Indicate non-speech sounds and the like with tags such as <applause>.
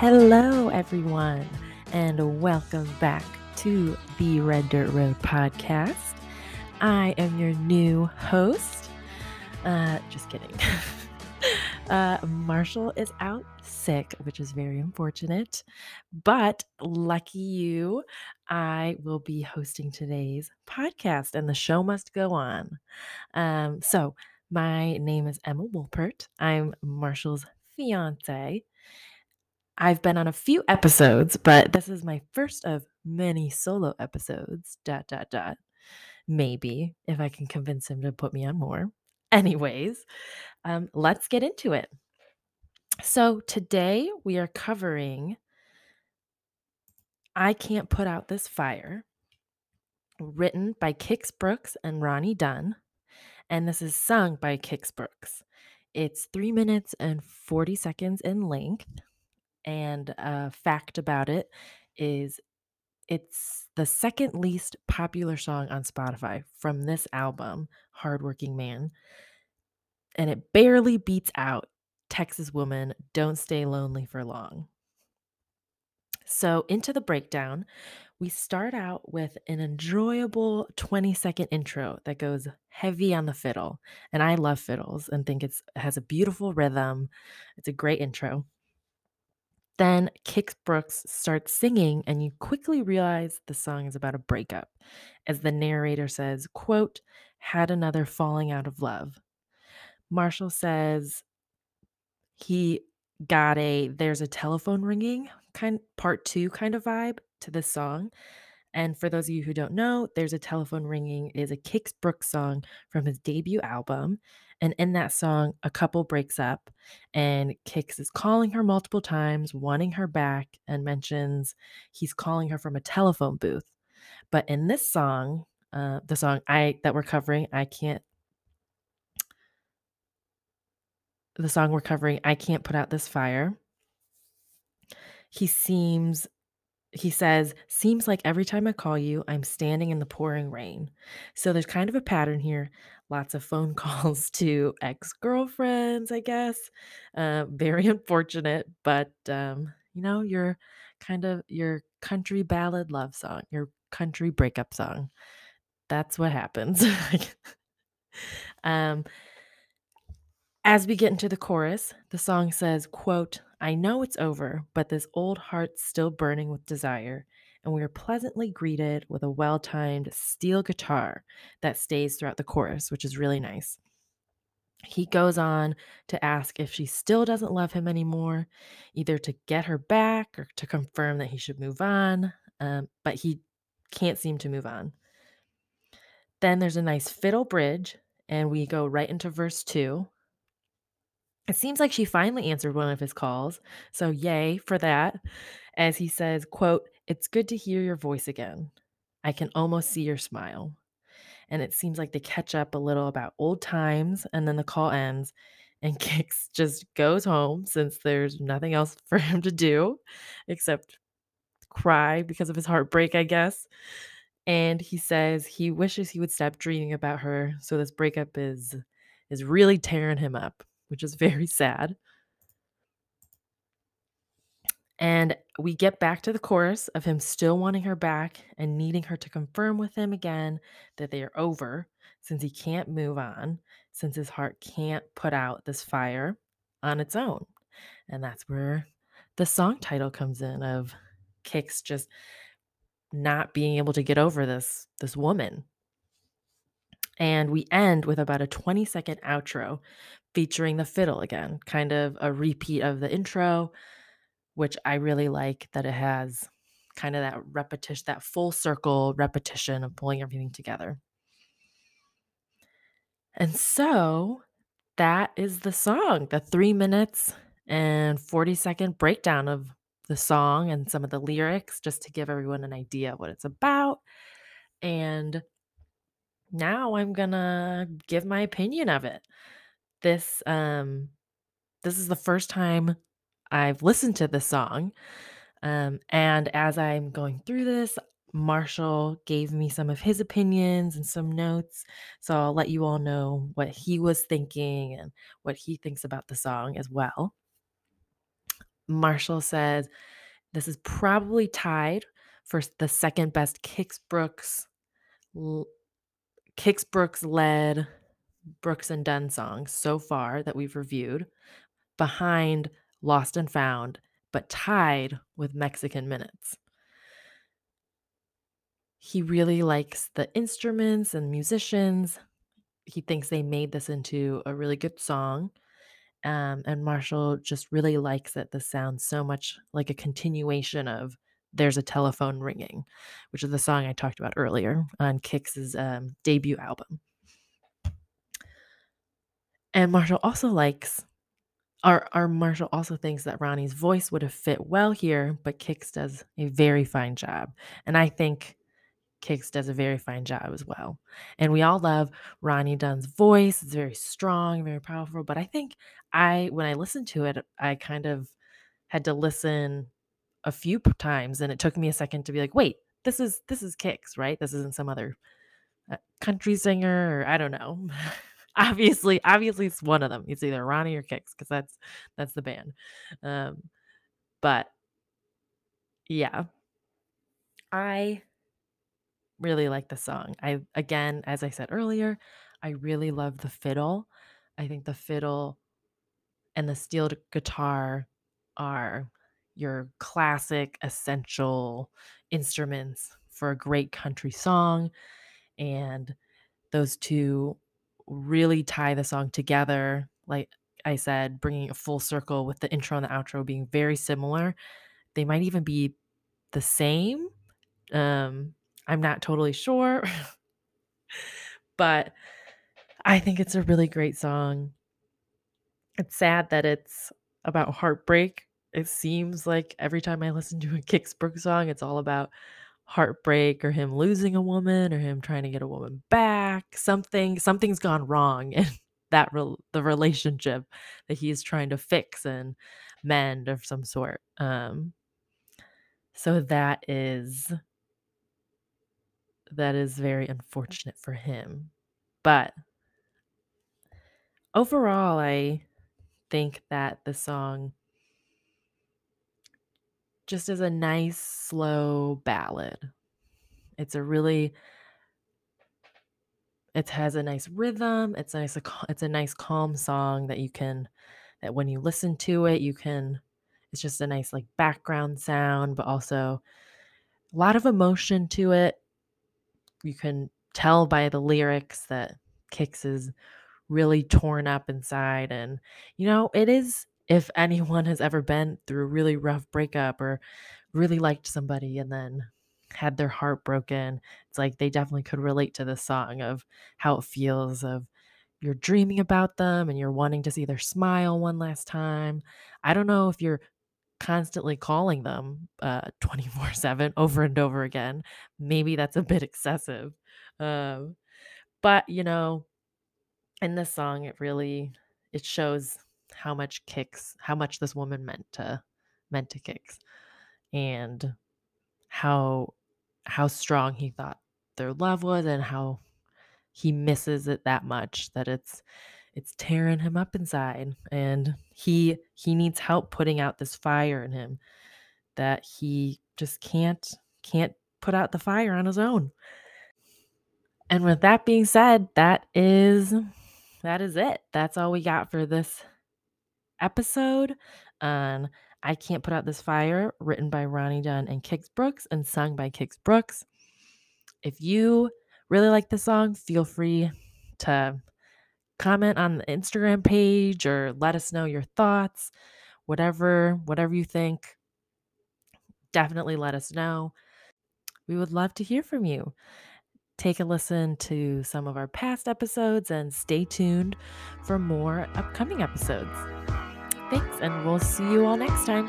Hello, everyone, and welcome back to the Red Dirt Road podcast. I am your new host. Uh, just kidding. <laughs> uh, Marshall is out sick, which is very unfortunate. But lucky you, I will be hosting today's podcast, and the show must go on. Um, so, my name is Emma Wolpert. I'm Marshall's fiance. I've been on a few episodes, but this is my first of many solo episodes. Dot dot dot. Maybe if I can convince him to put me on more. Anyways, um, let's get into it. So today we are covering I Can't Put Out This Fire, written by Kix Brooks and Ronnie Dunn. And this is sung by Kix Brooks. It's three minutes and 40 seconds in length. And a fact about it is it's the second least popular song on Spotify from this album, Hardworking Man. And it barely beats out Texas Woman, Don't Stay Lonely for Long. So, into the breakdown, we start out with an enjoyable 20 second intro that goes heavy on the fiddle. And I love fiddles and think it has a beautiful rhythm. It's a great intro. Then Kix Brooks starts singing, and you quickly realize the song is about a breakup, as the narrator says, quote, had another falling out of love. Marshall says he got a there's a telephone ringing kind part two kind of vibe to this song. And for those of you who don't know, There's a Telephone Ringing is a Kix Brooks song from his debut album. And in that song, a couple breaks up, and Kix is calling her multiple times, wanting her back, and mentions he's calling her from a telephone booth. But in this song, uh, the song I that we're covering, I can't. The song we're covering, I can't put out this fire. He seems he says, Seems like every time I call you, I'm standing in the pouring rain. So there's kind of a pattern here. Lots of phone <laughs> calls to ex girlfriends, I guess. Uh, very <laughs> unfortunate, but um, you know, your kind of your country ballad love song, your country breakup song. That's what happens. <laughs> um, as we get into the chorus, the song says, quote, I know it's over, but this old heart's still burning with desire, and we are pleasantly greeted with a well timed steel guitar that stays throughout the chorus, which is really nice. He goes on to ask if she still doesn't love him anymore, either to get her back or to confirm that he should move on, um, but he can't seem to move on. Then there's a nice fiddle bridge, and we go right into verse two, it seems like she finally answered one of his calls, so yay for that. As he says, quote, "It's good to hear your voice again. I can almost see your smile." And it seems like they catch up a little about old times and then the call ends and <laughs> Kix just goes home since there's nothing else for him to do except cry because of his heartbreak, I guess. And he says he wishes he would stop dreaming about her so this breakup is is really tearing him up which is very <laughs> sad. And we get back to the chorus of him still wanting her back and needing her to confirm with him again that they are over since he can't move on, since his heart can't put out this fire on its own. And that's where the song title comes in of Kix just not being able to get over this this woman. And we end with about a 20 second outro featuring the fiddle again, kind of a repeat of the intro, which I really like that it has kind of that repetition, that full circle repetition of pulling everything together. And so that is the song, the three minutes and 40 second breakdown of the song and some of the lyrics, just to give everyone an idea of what it's about. And now I'm gonna give my opinion of it this um this is the first time I've listened to this song. Um, and as I'm going through this, Marshall gave me some of his opinions and some notes. So I'll let you all know what he was thinking and what he thinks about the song as well. Marshall says this is probably tied for the second best Kix Brooks Kix Brooks led Brooks and Dunn songs so far that we've reviewed, behind Lost and Found, but tied with Mexican Minutes. He really likes the instruments and musicians. He thinks they made this into a really good song. Um, and Marshall just really likes it. This sounds so much like a continuation of There's a Telephone Ringing, which is the song I talked about earlier on Kix's um, debut album. And Marshall also likes our our Marshall also thinks that Ronnie's voice would have fit well here, but Kix does a very fine job. And I think Kix does a very fine job as well. And we all love Ronnie Dunn's voice. It's very strong, very powerful. But I think I, when I listened to it, I kind of had to listen a few times, and it took me a second to be like, wait, this is this is Kix, right? This isn't some other uh, country singer, or I don't know. <laughs> obviously, obviously, it's one of them. It's either Ronnie or Kix because that's that's the band. Um, but yeah, I really like the song. I again, as I said earlier, I really love the fiddle. I think the fiddle and the steel guitar are your classic essential instruments for a great country song and those two really tie the song together like I said bringing a full circle with the intro and the outro being very similar they might even be the same um I'm not totally sure. <laughs> but I think it's a really great song. It's sad that it's about heartbreak. It seems like every time I listen to a Kix Brooks song, it's all about heartbreak or him losing a woman or him trying to get a woman back. Something something's gone wrong in <laughs> that re- the relationship that he's trying to fix and mend of some sort. Um so that is that is very unfortunate for him. But overall, I think that the song just as a nice, slow ballad. It's a really it has a nice rhythm. It's nice it's a nice calm song that you can that when you listen to it, you can it's just a nice like background sound, but also a lot of emotion to it you can tell by the lyrics that Kix is really torn up inside. And, you know, it is, if anyone has ever been through a really rough breakup or really liked somebody and then had their heart broken, it's like they definitely could relate to the song of how it feels of you're dreaming about them and you're wanting to see their smile one last time. I don't know if you're constantly calling them uh <laughs> 24 7 over and over again maybe that's a bit excessive um but you know in this song it really it shows how much Kix how much this woman meant to meant to Kix and how how strong he thought their love was and how he misses it that much that it's it's tearing him up inside and he he needs help putting out this fire in him that he just can't can't put out the fire on his own. And with that being said that is that is it. That's all we got for this episode on i can't put out this fire written by ronnie dunn and kix brooks and sung by kix brooks if you really like the song feel free to comment on the Instagram page or let us know your thoughts. Whatever, whatever you think, definitely let us know. We would love to hear from you. Take a listen to some of our past episodes and stay tuned for more upcoming episodes. Thanks, and we'll see you all next time.